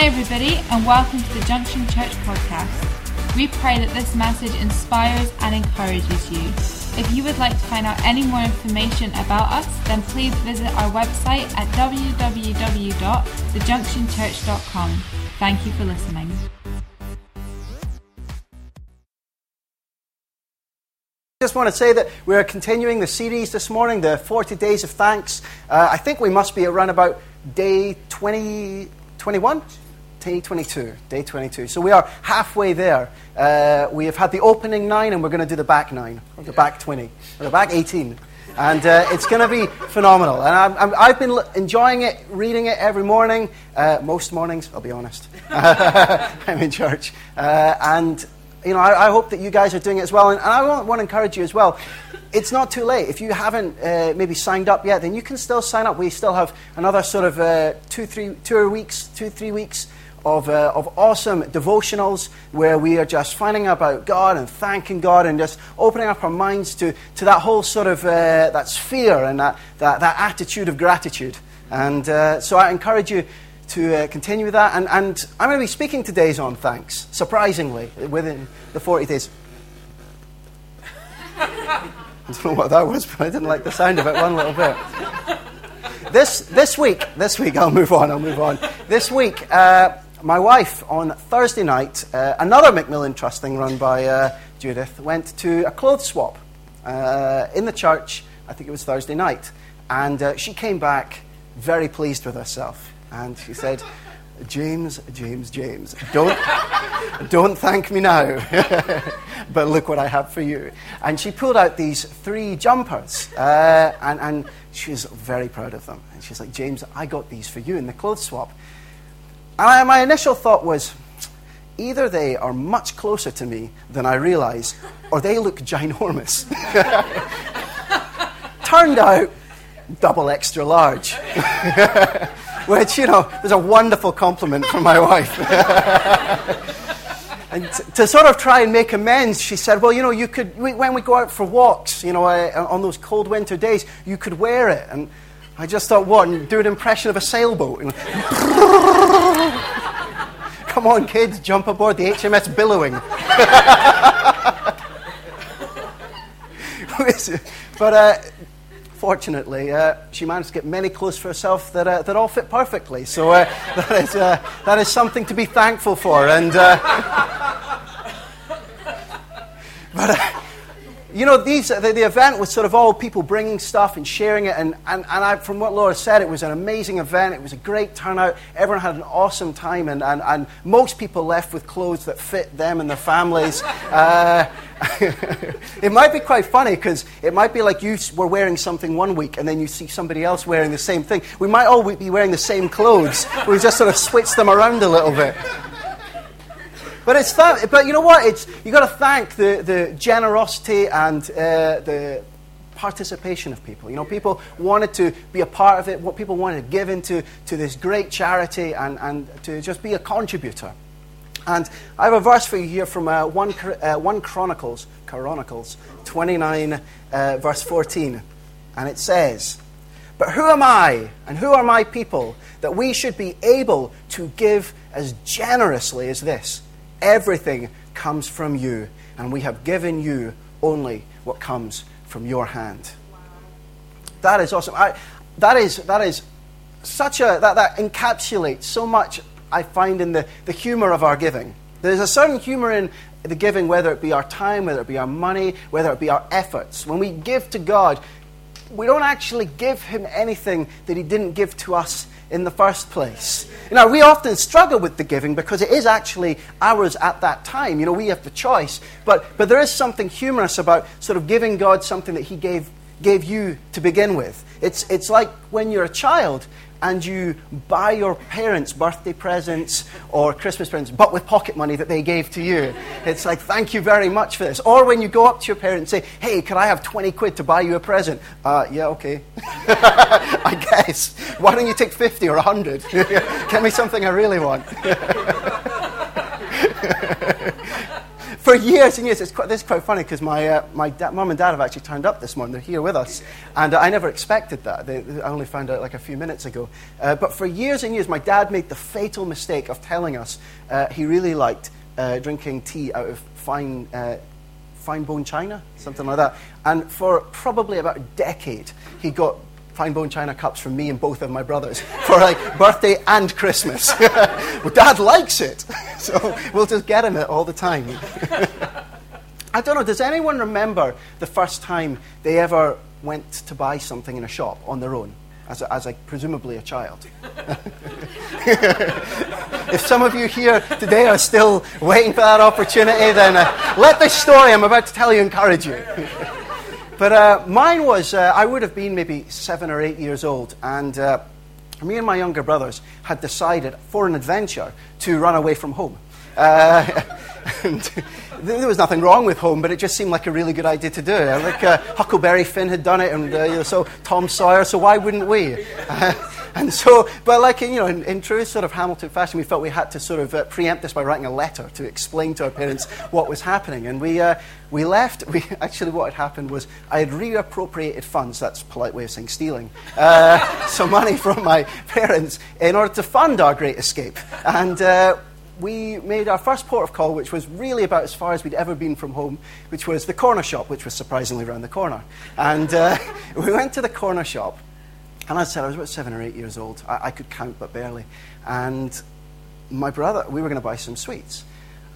Hi, everybody, and welcome to the Junction Church podcast. We pray that this message inspires and encourages you. If you would like to find out any more information about us, then please visit our website at www.thejunctionchurch.com. Thank you for listening. I just want to say that we're continuing the series this morning, the 40 Days of Thanks. Uh, I think we must be around about day 20, 21? Day 22. Day 22. So we are halfway there. Uh, we have had the opening nine, and we're going to do the back nine, or the back 20, or the back 18. And uh, it's going to be phenomenal. And i have been enjoying it, reading it every morning. Uh, most mornings, I'll be honest. I'm in church. Uh, and you know, I, I, hope that you guys are doing it as well. And, and I want, want, to encourage you as well. It's not too late. If you haven't uh, maybe signed up yet, then you can still sign up. We still have another sort of uh, two, three, two weeks, two, three weeks of, uh, of awesome devotionals where we are just finding out about God and thanking God and just opening up our minds to, to that whole sort of uh, that sphere and that, that, that attitude of gratitude. And uh, so I encourage you to uh, continue with that. And, and I'm going to be speaking today on thanks, surprisingly, within the 40 days. I don't know what that was, but I didn't like the sound of it one little bit. This, this week, this week, I'll move on, I'll move on. This week, uh, my wife on Thursday night, uh, another Macmillan Trust thing run by uh, Judith, went to a clothes swap uh, in the church. I think it was Thursday night. And uh, she came back very pleased with herself. And she said, James, James, James, don't, don't thank me now, but look what I have for you. And she pulled out these three jumpers, uh, and, and she was very proud of them. And she's like, James, I got these for you in the clothes swap. And I, my initial thought was, either they are much closer to me than I realize, or they look ginormous. Turned out, double extra large which, you know, was a wonderful compliment from my wife. and to sort of try and make amends, she said, well, you know, you could, when we go out for walks, you know, on those cold winter days, you could wear it. And I just thought, what, and do an impression of a sailboat? And Come on, kids, jump aboard the HMS Billowing. but uh, fortunately, uh, she managed to get many clothes for herself that, uh, that all fit perfectly. So uh, that, is, uh, that is something to be thankful for. And, uh, but, you know, these, the, the, event was sort of all people bringing stuff and sharing it. And, and, and I, from what Laura said, it was an amazing event. It was a great turnout. Everyone had an awesome time. And, and, and most people left with clothes that fit them and their families. Uh, it might be quite funny because it might be like you were wearing something one week and then you see somebody else wearing the same thing. We might all be wearing the same clothes. we just sort of switch them around a little bit. But it's but you know what? It's you got to thank the, the generosity and uh, the participation of people. You know, people wanted to be a part of it. What people wanted to give into to this great charity and, and to just be a contributor. And I have a verse for you here from uh, 1, uh, 1 Chronicles, Chronicles 29, uh, verse 14. And it says, But who am I and who are my people that we should be able to give as generously as this? Everything comes from you, and we have given you only what comes from your hand. Wow. That is awesome. I, that, is, that is such a, that, that encapsulates so much I find in the, the humor of our giving. There's a certain humor in the giving, whether it be our time, whether it be our money, whether it be our efforts. When we give to God, we don't actually give Him anything that He didn't give to us in the first place. You know, we often struggle with the giving because it is actually ours at that time. You know, we have the choice. But, but there is something humorous about sort of giving God something that He gave, gave you to begin with. It's, it's like when you're a child and you buy your parents birthday presents or Christmas presents, but with pocket money that they gave to you. It's like, thank you very much for this. Or when you go up to your parents and say, hey, can I have 20 quid to buy you a present? Uh, yeah, okay. I guess. Why don't you take 50 or 100? Get me something I really want. for years and years, it's quite, this is quite funny because my, uh, my da- mum and dad have actually turned up this morning. They're here with us. And uh, I never expected that. They, I only found out like a few minutes ago. Uh, but for years and years, my dad made the fatal mistake of telling us uh, he really liked uh, drinking tea out of fine, uh, fine bone china, something like that. And for probably about a decade, he got fine bone china cups from me and both of my brothers for like birthday and Christmas. well, Dad likes it, so we'll just get him it all the time. I don't know, does anyone remember the first time they ever went to buy something in a shop on their own? As, a, as a, presumably a child. if some of you here today are still waiting for that opportunity, then uh, let this story I'm about to tell you encourage you. But uh, mine was, uh, I would have been maybe seven or eight years old, and uh, me and my younger brothers had decided for an adventure to run away from home. Uh, and there was nothing wrong with home, but it just seemed like a really good idea to do. Like uh, Huckleberry Finn had done it, and uh, so Tom Sawyer, so why wouldn't we? And so, but like, you know, in, in, true sort of Hamilton fashion, we felt we had to sort of uh, preempt this by writing a letter to explain to our parents what was happening. And we, uh, we left, we, actually what had happened was I had reappropriated funds, that's a polite way of saying stealing, uh, some money from my parents in order to fund our great escape. And uh, we made our first port of call, which was really about as far as we'd ever been from home, which was the corner shop, which was surprisingly around the corner. And uh, we went to the corner shop, and I said I was about seven or eight years old. I, I could count, but barely. And my brother, we were going to buy some sweets.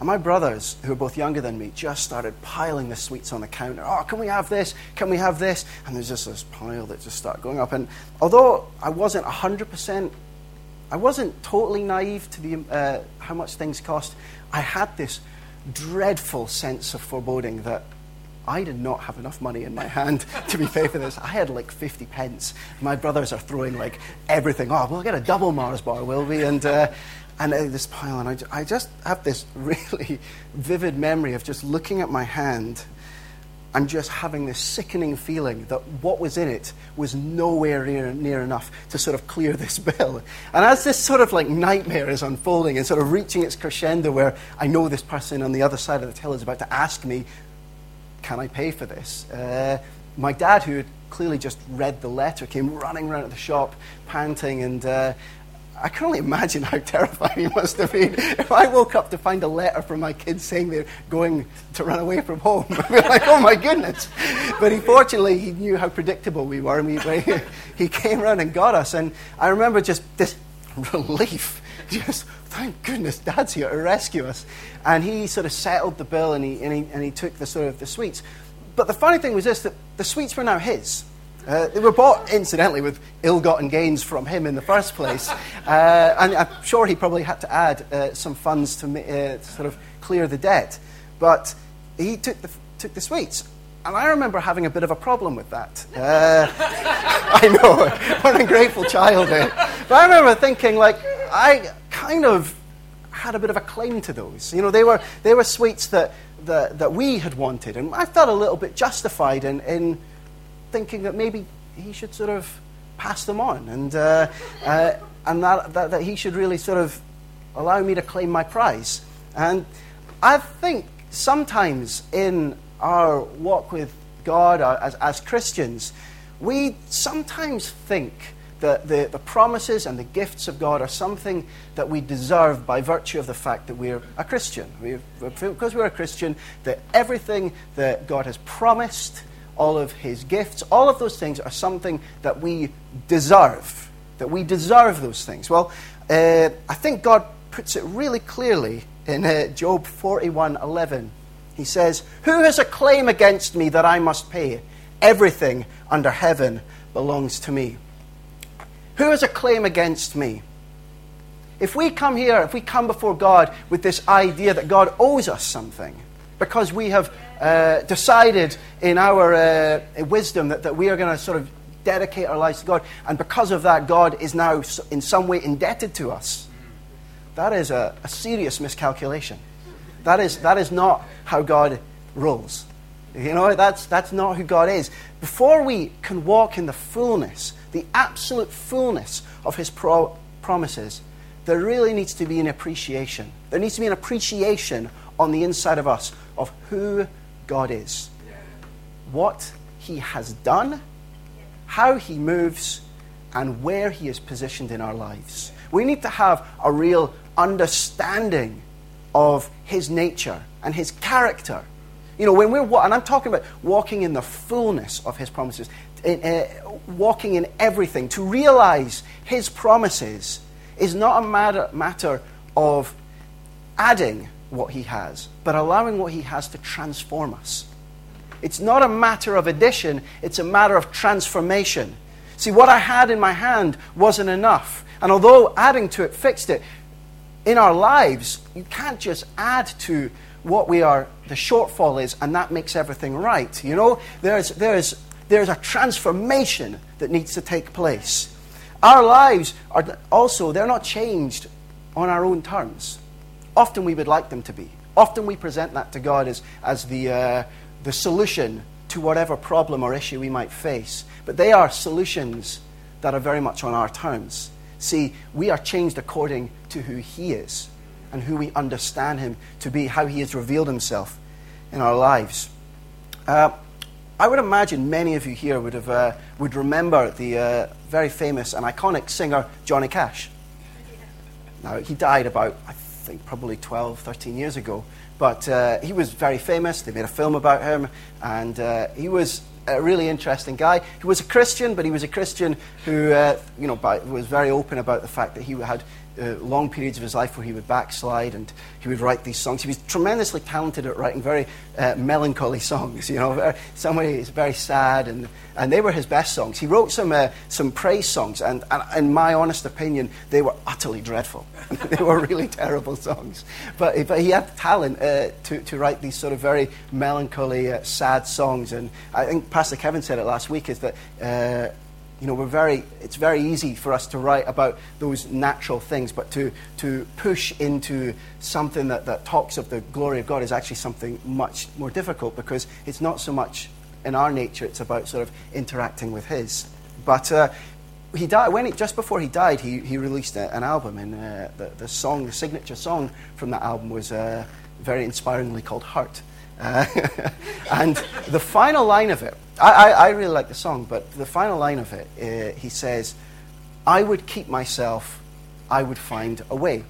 And my brothers, who were both younger than me, just started piling the sweets on the counter. Oh, can we have this? Can we have this? And there's just this pile that just started going up. And although I wasn't 100%, I wasn't totally naive to the, uh, how much things cost, I had this dreadful sense of foreboding that I did not have enough money in my hand to be paid for this. I had like 50 pence. My brothers are throwing like everything. Oh, we'll get a double Mars bar, will we? And, uh, and uh, this pile, and I, I just have this really vivid memory of just looking at my hand and just having this sickening feeling that what was in it was nowhere near, near, enough to sort of clear this bill. And as this sort of like nightmare is unfolding and sort of reaching its crescendo, where I know this person on the other side of the till is about to ask me can I pay for this? Uh, my dad, who had clearly just read the letter, came running around the shop, panting, and uh, I can only imagine how terrified he must have been. If I woke up to find a letter from my kids saying they're going to run away from home, I'd be like, oh my goodness. But he, fortunately, he knew how predictable we were, and we, he came around and got us. And I remember just this relief just thank goodness dad's here to rescue us. And he sort of settled the bill and he, and he, and he took the sort of the sweets. But the funny thing was this, that the sweets were now his. Uh, they were bought, incidentally, with ill-gotten gains from him in the first place. Uh, and I'm sure he probably had to add uh, some funds to, uh, to, sort of clear the debt. But he took the, took the sweets. And I remember having a bit of a problem with that. Uh, I know, what an ungrateful child. Eh? But I remember thinking, like, I kind of had a bit of a claim to those. You know, they were, they were sweets that, that, that we had wanted. And I felt a little bit justified in, in thinking that maybe he should sort of pass them on and, uh, uh, and that, that, that he should really sort of allow me to claim my prize. And I think sometimes in our walk with God uh, as, as Christians, we sometimes think the, the, the, promises and the gifts of God are something that we deserve by virtue of the fact that we're a Christian. We, because we're a Christian, that everything that God has promised, all of his gifts, all of those things are something that we deserve. That we deserve those things. Well, uh, I think God puts it really clearly in uh, Job 41 11. He says, Who has a claim against me that I must pay? Everything under heaven belongs to me. Who has a claim against me? If we come here, if we come before God with this idea that God owes us something, because we have uh, decided in our uh, wisdom that, that we are going to sort of dedicate our lives to God, and because of that, God is now in some way indebted to us, that is a, a serious miscalculation. That is, that is not how God rules. You know, that's, that's not who God is. Before we can walk in the fullness the absolute fullness of his pro- promises, there really needs to be an appreciation. There needs to be an appreciation on the inside of us of who God is, what He has done, how He moves, and where He is positioned in our lives. We need to have a real understanding of His nature and His character. You know, when we're, and I'm talking about walking in the fullness of His promises, in, uh, walking in everything, to realize His promises is not a matter, matter of adding what He has, but allowing what He has to transform us. It's not a matter of addition, it's a matter of transformation. See, what I had in my hand wasn't enough. And although adding to it fixed it, in our lives, you can't just add to what we are, the shortfall is, and that makes everything right. You know, there's, there's, there's a transformation that needs to take place. Our lives are also, they're not changed on our own terms. Often we would like them to be. Often we present that to God as, as the, uh, the solution to whatever problem or issue we might face. But they are solutions that are very much on our terms. See, we are changed according to who He is and who we understand Him to be, how He has revealed Himself in our lives. Uh, I would imagine many of you here would, have, uh, would remember the uh, very famous and iconic singer Johnny Cash. Now, he died about, I think, probably 12, 13 years ago. But uh, he was very famous. They made a film about him. And uh, he was a really interesting guy. He was a Christian, but he was a Christian who, uh, you know, was very open about the fact that he had uh, long periods of his life where he would backslide and he would write these songs. He was tremendously talented at writing very uh, melancholy songs, you know, very, some ways very sad, and, and they were his best songs. He wrote some, uh, some praise songs, and, and in my honest opinion, they were utterly dreadful. they were really terrible songs. But, but he had talent uh, to, to write these sort of very melancholy, uh, sad songs, and I think Pastor Kevin said it last week, is that uh, you know, we're very, it's very easy for us to write about those natural things, but to, to push into something that, that talks of the glory of God is actually something much more difficult because it's not so much in our nature, it's about sort of interacting with His. But uh, he died, when he, just before he died, he, he released a, an album, and uh, the, the song, the signature song from that album was uh, very inspiringly called Hurt. Uh, and the final line of it, I, I, I, really like the song, but the final line of it, uh, he says, I would keep myself, I would find a way.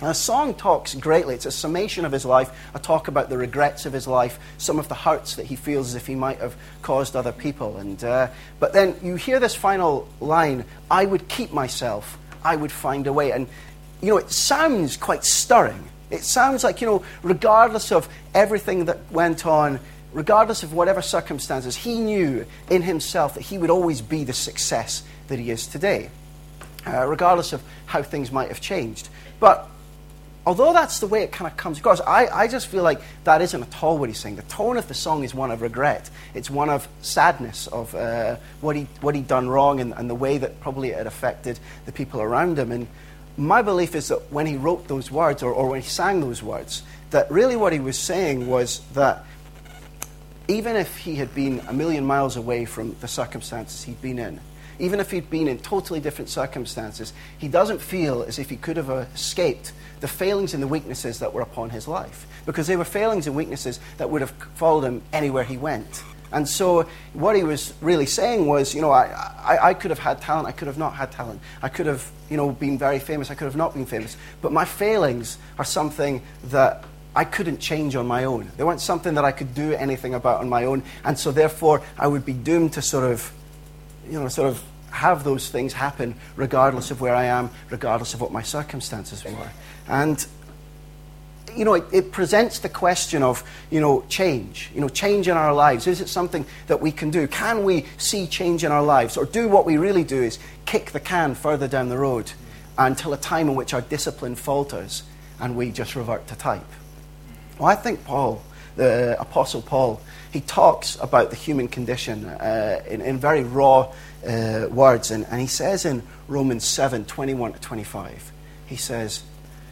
And the song talks greatly. It's a summation of his life, a talk about the regrets of his life, some of the hurts that he feels as if he might have caused other people. And, uh, but then you hear this final line I would keep myself, I would find a way. And, you know, it sounds quite stirring. It sounds like, you know, regardless of everything that went on, regardless of whatever circumstances, he knew in himself that he would always be the success that he is today, uh, regardless of how things might have changed. But although that's the way it kind of comes across, I, I just feel like that isn't at all what he's saying. The tone of the song is one of regret. It's one of sadness of uh, what, he, what he'd done wrong and, and the way that probably it had affected the people around him. And my belief is that when he wrote those words or, or when he sang those words, that really what he was saying was that even if he had been a million miles away from the circumstances he'd been in, even if he'd been in totally different circumstances, he doesn't feel as if he could have escaped the failings and the weaknesses that were upon his life. Because they were failings and weaknesses that would have followed him anywhere he went. And so, what he was really saying was, you know, I, I, I, could have had talent, I could have not had talent. I could have, you know, been very famous, I could have not been famous. But my failings are something that I couldn't change on my own. They weren't something that I could do anything about on my own. And so, therefore, I would be doomed to sort of, you know, sort of have those things happen regardless of where I am, regardless of what my circumstances were. And you know, it, it, presents the question of, you know, change, you know, change in our lives. Is it something that we can do? Can we see change in our lives? Or do what we really do is kick the can further down the road until a time in which our discipline falters and we just revert to type? Well, I think Paul, the Apostle Paul, he talks about the human condition uh, in, in, very raw uh, words. And, and he says in Romans 7 21 to 25, he says,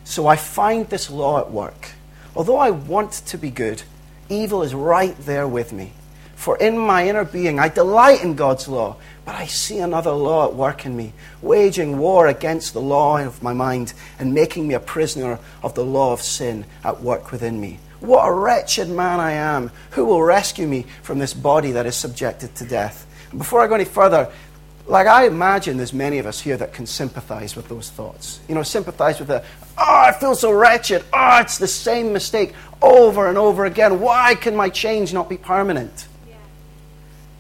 so I find this law at work. Although I want to be good, evil is right there with me. For in my inner being, I delight in God's law, but I see another law at work in me, waging war against the law of my mind and making me a prisoner of the law of sin at work within me. What a wretched man I am. Who will rescue me from this body that is subjected to death? Before I go any further, like I imagine there's many of us here that can sympathize with those thoughts. You know, sympathize with the, oh, I feel so wretched. Oh, it's the same mistake over and over again. Why can my change not be permanent? Yeah.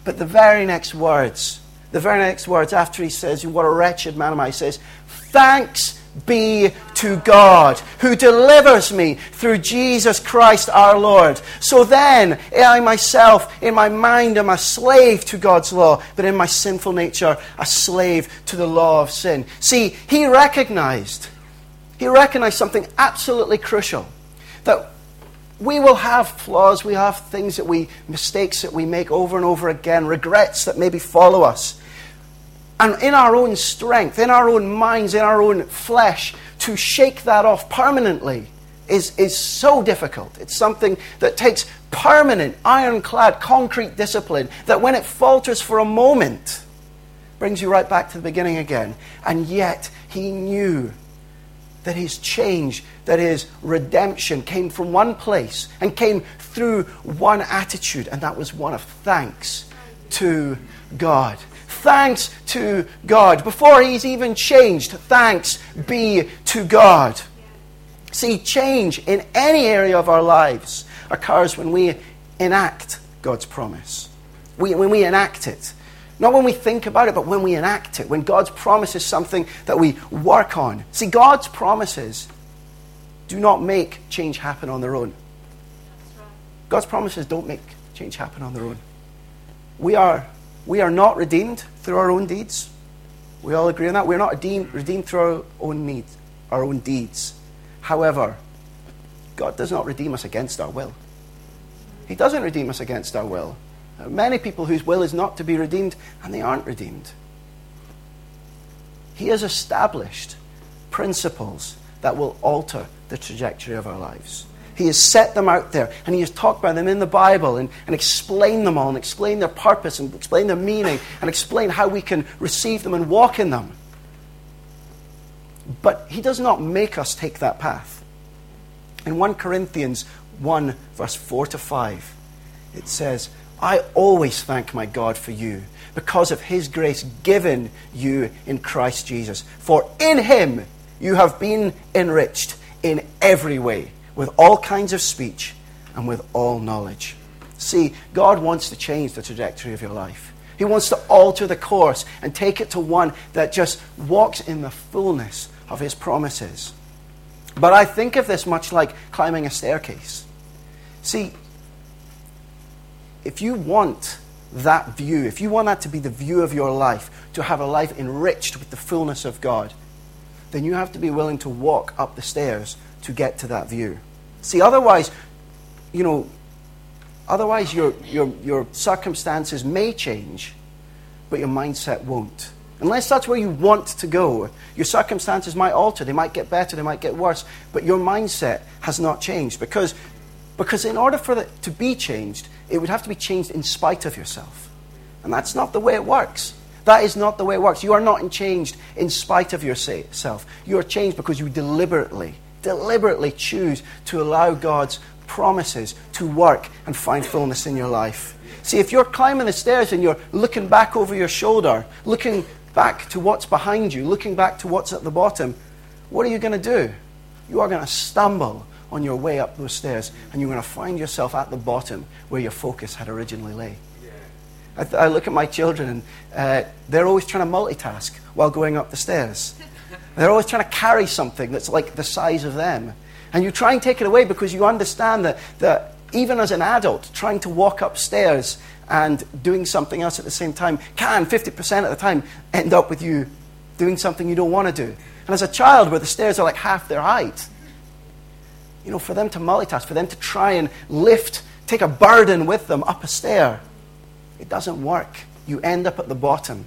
But the very next words, the very next words after he says, What a wretched man am I, he says, Thanks be to God who delivers me through Jesus Christ our Lord. So then, I myself, in my mind, am a slave to God's law, but in my sinful nature, a slave to the law of sin. See, he recognized, he recognized something absolutely crucial that we will have flaws, we have things that we, mistakes that we make over and over again, regrets that maybe follow us. And in our own strength, in our own minds, in our own flesh, to shake that off permanently is, is so difficult. It's something that takes permanent, ironclad, concrete discipline that when it falters for a moment, brings you right back to the beginning again. And yet, he knew that his change, that his redemption came from one place and came through one attitude, and that was one of thanks to God. Thanks to God. Before he's even changed, thanks be to God. See, change in any area of our lives occurs when we enact God's promise. We, when we enact it. Not when we think about it, but when we enact it. When God's promise is something that we work on. See, God's promises do not make change happen on their own. God's promises don't make change happen on their own. We are we are not redeemed through our own deeds. We all agree on that. We're not redeemed, redeemed through our own needs, our own deeds. However, God does not redeem us against our will. He doesn't redeem us against our will. There are many people whose will is not to be redeemed, and they aren't redeemed. He has established principles that will alter the trajectory of our lives. He has set them out there and He has talked about them in the Bible and, and explained them all and explained their purpose and explained their meaning and explained how we can receive them and walk in them. But He does not make us take that path. In 1 Corinthians 1, verse 4 to 5, it says, I always thank my God for you because of His grace given you in Christ Jesus. For in Him you have been enriched in every way with all kinds of speech and with all knowledge. See, God wants to change the trajectory of your life. He wants to alter the course and take it to one that just walks in the fullness of His promises. But I think of this much like climbing a staircase. See, if you want that view, if you want that to be the view of your life, to have a life enriched with the fullness of God, then you have to be willing to walk up the stairs to get to that view. See, otherwise, you know, otherwise your, your, your circumstances may change, but your mindset won't. Unless that's where you want to go, your circumstances might alter. They might get better, they might get worse, but your mindset has not changed. Because, because in order for it to be changed, it would have to be changed in spite of yourself. And that's not the way it works. That is not the way it works. You are not changed in spite of yourself. You are changed because you deliberately deliberately choose to allow God's promises to work and find fullness in your life. See, if you're climbing the stairs and you're looking back over your shoulder, looking back to what's behind you, looking back to what's at the bottom, what are you going to do? You are going to stumble on your way up those stairs and you're going to find yourself at the bottom where your focus had originally lay. I, th- I look at my children and uh, they're always trying to multitask while going up the stairs. They're always trying to carry something that's like the size of them. And you try and take it away because you understand that, that even as an adult, trying to walk upstairs and doing something else at the same time can, 50% of the time, end up with you doing something you don't want to do. And as a child, where the stairs are like half their height, you know, for them to multitask, for them to try and lift, take a burden with them up a stair, it doesn't work. You end up at the bottom.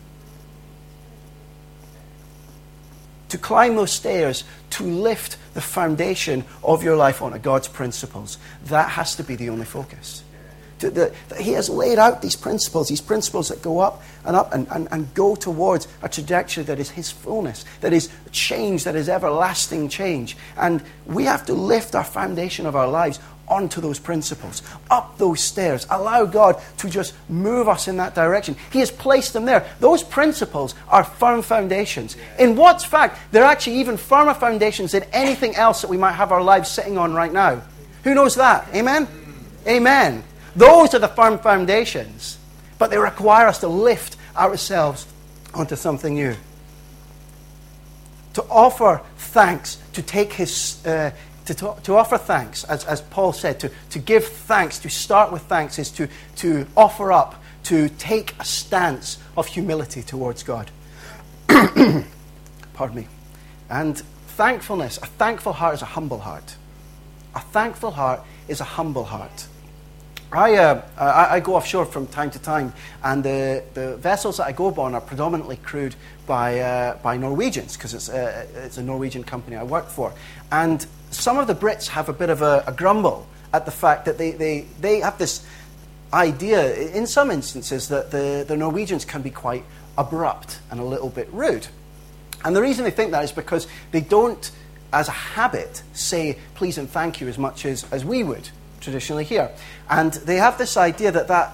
To climb those stairs, to lift the foundation of your life on God's principles. That has to be the only focus. He has laid out these principles, these principles that go up and up and, and, and go towards a trajectory that is His fullness, that is change, that is everlasting change. And we have to lift our foundation of our lives onto those principles, up those stairs. Allow God to just move us in that direction. He has placed them there. Those principles are firm foundations. In what's fact, they're actually even firmer foundations than anything else that we might have our lives sitting on right now. Who knows that? Amen? Amen. Those are the firm foundations. But they require us to lift ourselves onto something new. To offer thanks, to take his, uh, to, to, offer thanks, as, as Paul said, to, to give thanks, to start with thanks, is to, to offer up, to take a stance of humility towards God. Pardon me. And thankfulness, a thankful heart is a humble heart. A thankful heart is a humble heart. I, uh, I, I, go offshore from time to time, and the, the vessels that I go on are predominantly crewed by, uh, by Norwegians, because it's, uh, it's a Norwegian company I work for. And some of the Brits have a bit of a, a grumble at the fact that they, they, they have this idea, in some instances, that the, the Norwegians can be quite abrupt and a little bit rude. And the reason they think that is because they don't, as a habit, say please and thank you as much as, as we would traditionally here. And they have this idea that that,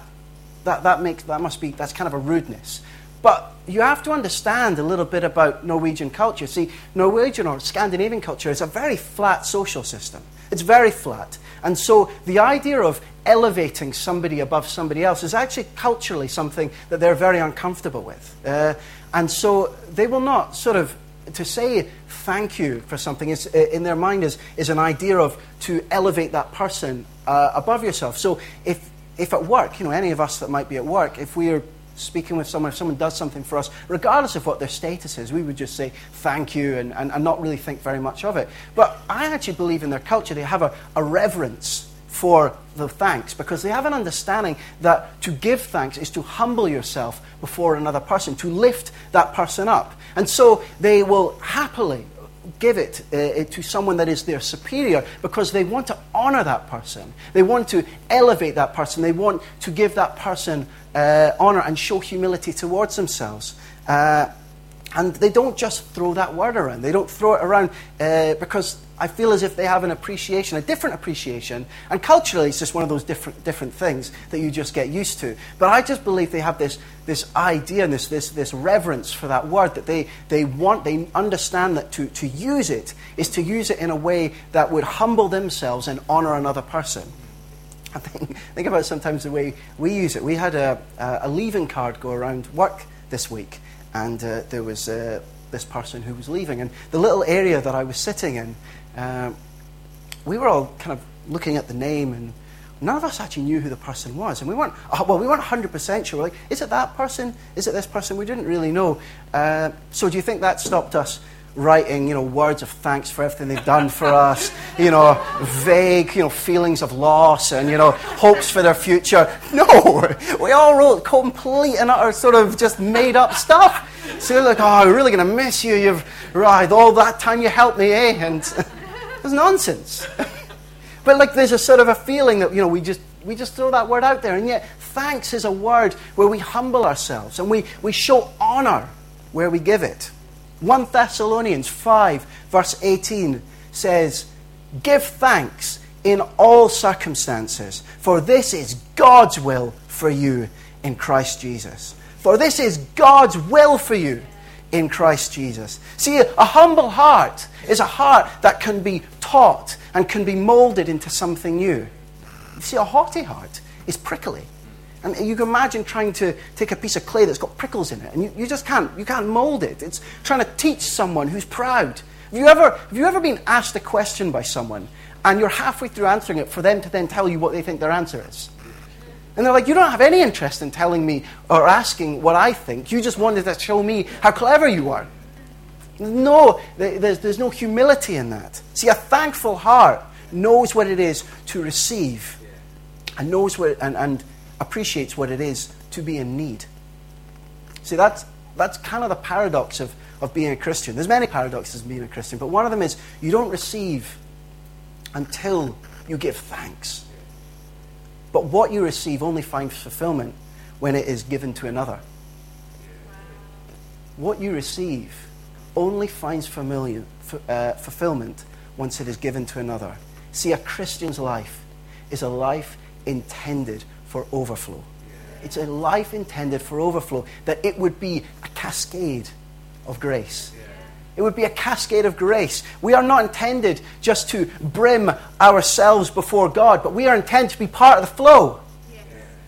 that, that, makes, that must be, that's kind of a rudeness. But you have to understand a little bit about Norwegian culture. See, Norwegian or Scandinavian culture is a very flat social system. It's very flat. And so the idea of elevating somebody above somebody else is actually culturally something that they're very uncomfortable with. Uh, and so they will not sort of to say thank you for something is, in their mind is, is an idea of to elevate that person uh, above yourself. So if, if at work, you know, any of us that might be at work, if we're speaking with someone, if someone does something for us, regardless of what their status is, we would just say thank you and, and, and not really think very much of it. But I actually believe in their culture, they have a, a reverence for the thanks because they have an understanding that to give thanks is to humble yourself before another person, to lift that person up. And so they will happily give it uh, to someone that is their superior because they want to honor that person. They want to elevate that person. They want to give that person uh, honor and show humility towards themselves. Uh, and they don't just throw that word around. They don't throw it around uh, because I feel as if they have an appreciation, a different appreciation. And culturally, it's just one of those different, different things that you just get used to. But I just believe they have this, this idea and this, this, this reverence for that word that they, they want, they understand that to, to use it is to use it in a way that would humble themselves and honor another person. I think, think about sometimes the way we use it. We had a, a leaving card go around work this week, and uh, there was uh, this person who was leaving. And the little area that I was sitting in, uh, we were all kind of looking at the name, and none of us actually knew who the person was. And we weren't, oh, well, we weren't 100% sure. We're like, is it that person? Is it this person? We didn't really know. Uh, so do you think that stopped us writing, you know, words of thanks for everything they've done for us, you know, vague, you know, feelings of loss and, you know, hopes for their future. No, we all wrote complete and utter sort of just made up stuff. So you're like, oh, I'm really going to miss you. You've, right, all that time you helped me, eh? And it's nonsense. but like, there's a sort of a feeling that, you know, we just, we just throw that word out there. And yet, thanks is a word where we humble ourselves and we, we show honor where we give it. 1 Thessalonians 5, verse 18 says, Give thanks in all circumstances, for this is God's will for you in Christ Jesus. For this is God's will for you in Christ Jesus. See, a humble heart is a heart that can be taught and can be molded into something new. See, a haughty heart is prickly. And you can imagine trying to take a piece of clay that's got prickles in it, and you, you just can't, you can't mold it. It's trying to teach someone who's proud. Have you, ever, have you ever been asked a question by someone, and you're halfway through answering it for them to then tell you what they think their answer is? And they're like, You don't have any interest in telling me or asking what I think. You just wanted to show me how clever you are. No, there's, there's no humility in that. See, a thankful heart knows what it is to receive and knows what, and, and appreciates what it is to be in need. See, that's, that's kind of the paradox of, of being a Christian. There's many paradoxes being a Christian, but one of them is you don't receive until you give thanks. But what you receive only finds fulfillment when it is given to another. What you receive only finds familiar, uh, fulfillment once it is given to another. See, a Christian's life is a life intended for overflow. It's a life intended for overflow, that it would be a cascade of grace. It would be a cascade of grace. We are not intended just to brim ourselves before God, but we are intended to be part of the flow.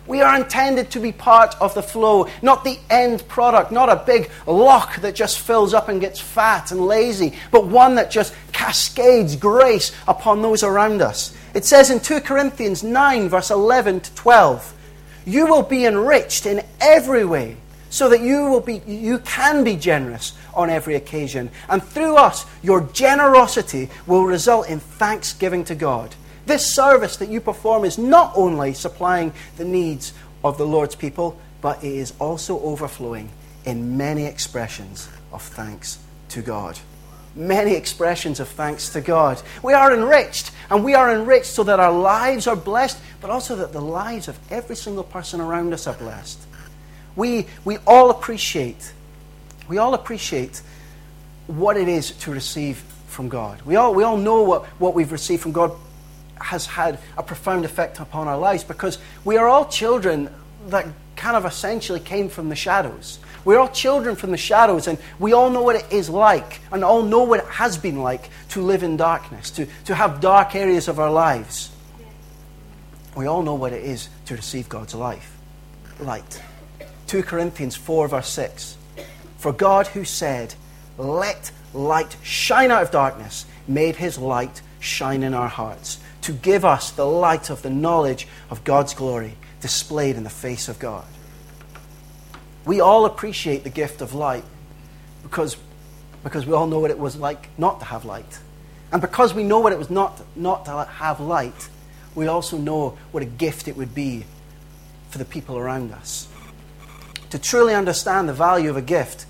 We are intended to be part of the flow, not the end product, not a big lock that just fills up and gets fat and lazy, but one that just cascades grace upon those around us. It says in 2 Corinthians 9, verse 11 to 12, You will be enriched in every way, so that you, will be, you can be generous on every occasion. And through us, your generosity will result in thanksgiving to God. This service that you perform is not only supplying the needs of the Lord's people, but it is also overflowing in many expressions of thanks to God. Many expressions of thanks to God. We are enriched, and we are enriched so that our lives are blessed, but also that the lives of every single person around us are blessed. We, we all appreciate, we all appreciate what it is to receive from God. We all, we all know what, what we've received from God has had a profound effect upon our lives because we are all children that kind of essentially came from the shadows. We're all children from the shadows, and we all know what it is like, and all know what it has been like to live in darkness, to, to have dark areas of our lives. We all know what it is to receive God's life, light. 2 Corinthians 4, verse 6. For God, who said, Let light shine out of darkness, made his light shine in our hearts to give us the light of the knowledge of God's glory displayed in the face of God. We all appreciate the gift of light because, because we all know what it was like not to have light. And because we know what it was not, not to have light, we also know what a gift it would be for the people around us. To truly understand the value of a gift,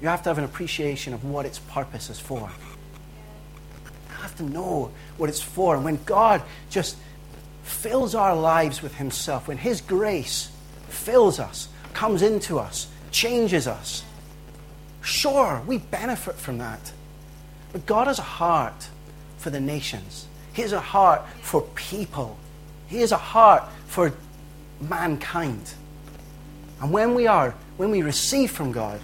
you have to have an appreciation of what its purpose is for You have to know what it's for. And when God just fills our lives with Himself, when His grace fills us, comes into us, changes us, sure, we benefit from that. But God has a heart for the nations, He has a heart for people, He has a heart for mankind. And when we are, when we receive from God,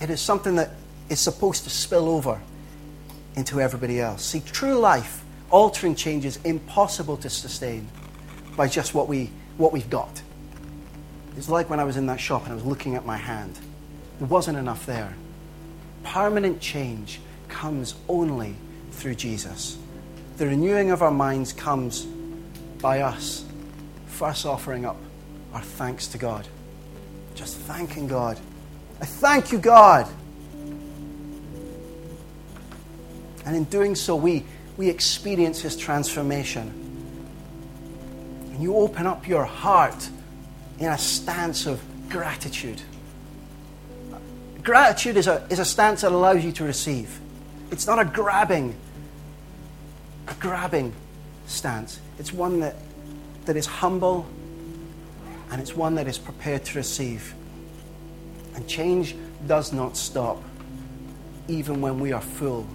it is something that is supposed to spill over into everybody else. See, true life, altering change is impossible to sustain by just what, we, what we've got. It's like when I was in that shop and I was looking at my hand. There wasn't enough there. Permanent change comes only through Jesus. The renewing of our minds comes by us first offering up our thanks to God. Just thanking God. I thank you, God. And in doing so, we, we experience His transformation. And you open up your heart in a stance of gratitude. Gratitude is a, is a stance that allows you to receive. It's not a grabbing, a grabbing stance. It's one that, that is humble and it's one that is prepared to receive. And change does not stop, even when we are full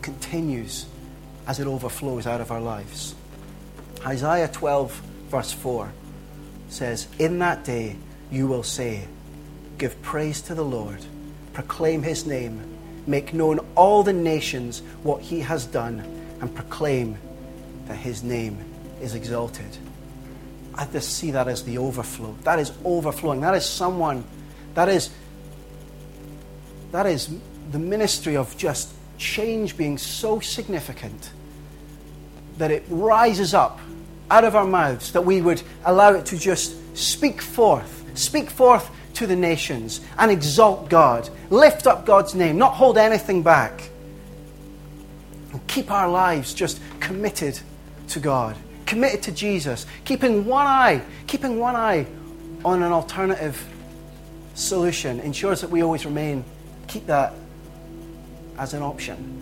it continues as it overflows out of our lives. Isaiah 12, verse 4 says, In that day you will say, Give praise to the Lord, proclaim his name, make known all the nations what he has done, and proclaim that his name is exalted. I just see that as the overflow. That is overflowing. That is someone, that is, that is the ministry of just change being so significant that it rises up out of our mouths, that we would allow it to just speak forth, speak forth to the nations and exalt God, lift up God's name, not hold anything back, and keep our lives just committed to God, committed to Jesus, keeping one eye, keeping one eye on an alternative solution ensures that we always remain, keep that as an option.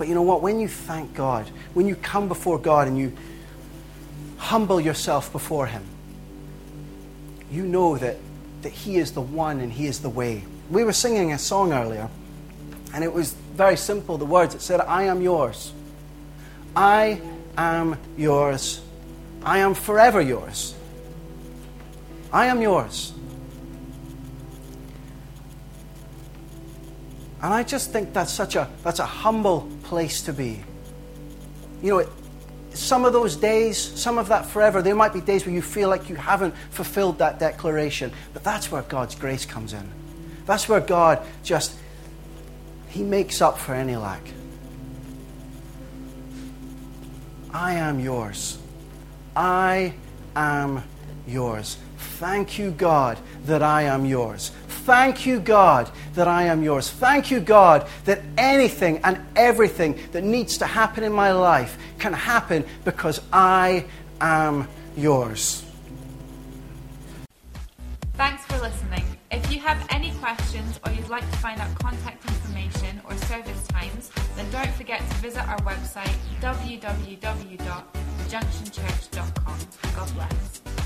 But you know what? When you thank God, when you come before God and you humble yourself before Him, you know that, that He is the one and He is the way. We were singing a song earlier, and it was very simple the words. It said, I am yours. I am yours. I am forever yours. I am yours. And I just think that's such a that's a humble place to be. You know, some of those days, some of that forever, there might be days where you feel like you haven't fulfilled that declaration, but that's where God's grace comes in. That's where God just he makes up for any lack. I am yours. I am yours. Thank you, God, that I am yours. Thank you, God, that I am yours. Thank you, God, that anything and everything that needs to happen in my life can happen because I am yours. Thanks for listening. If you have any questions or you'd like to find out contact information or service times, then don't forget to visit our website www.junctionchurch.com.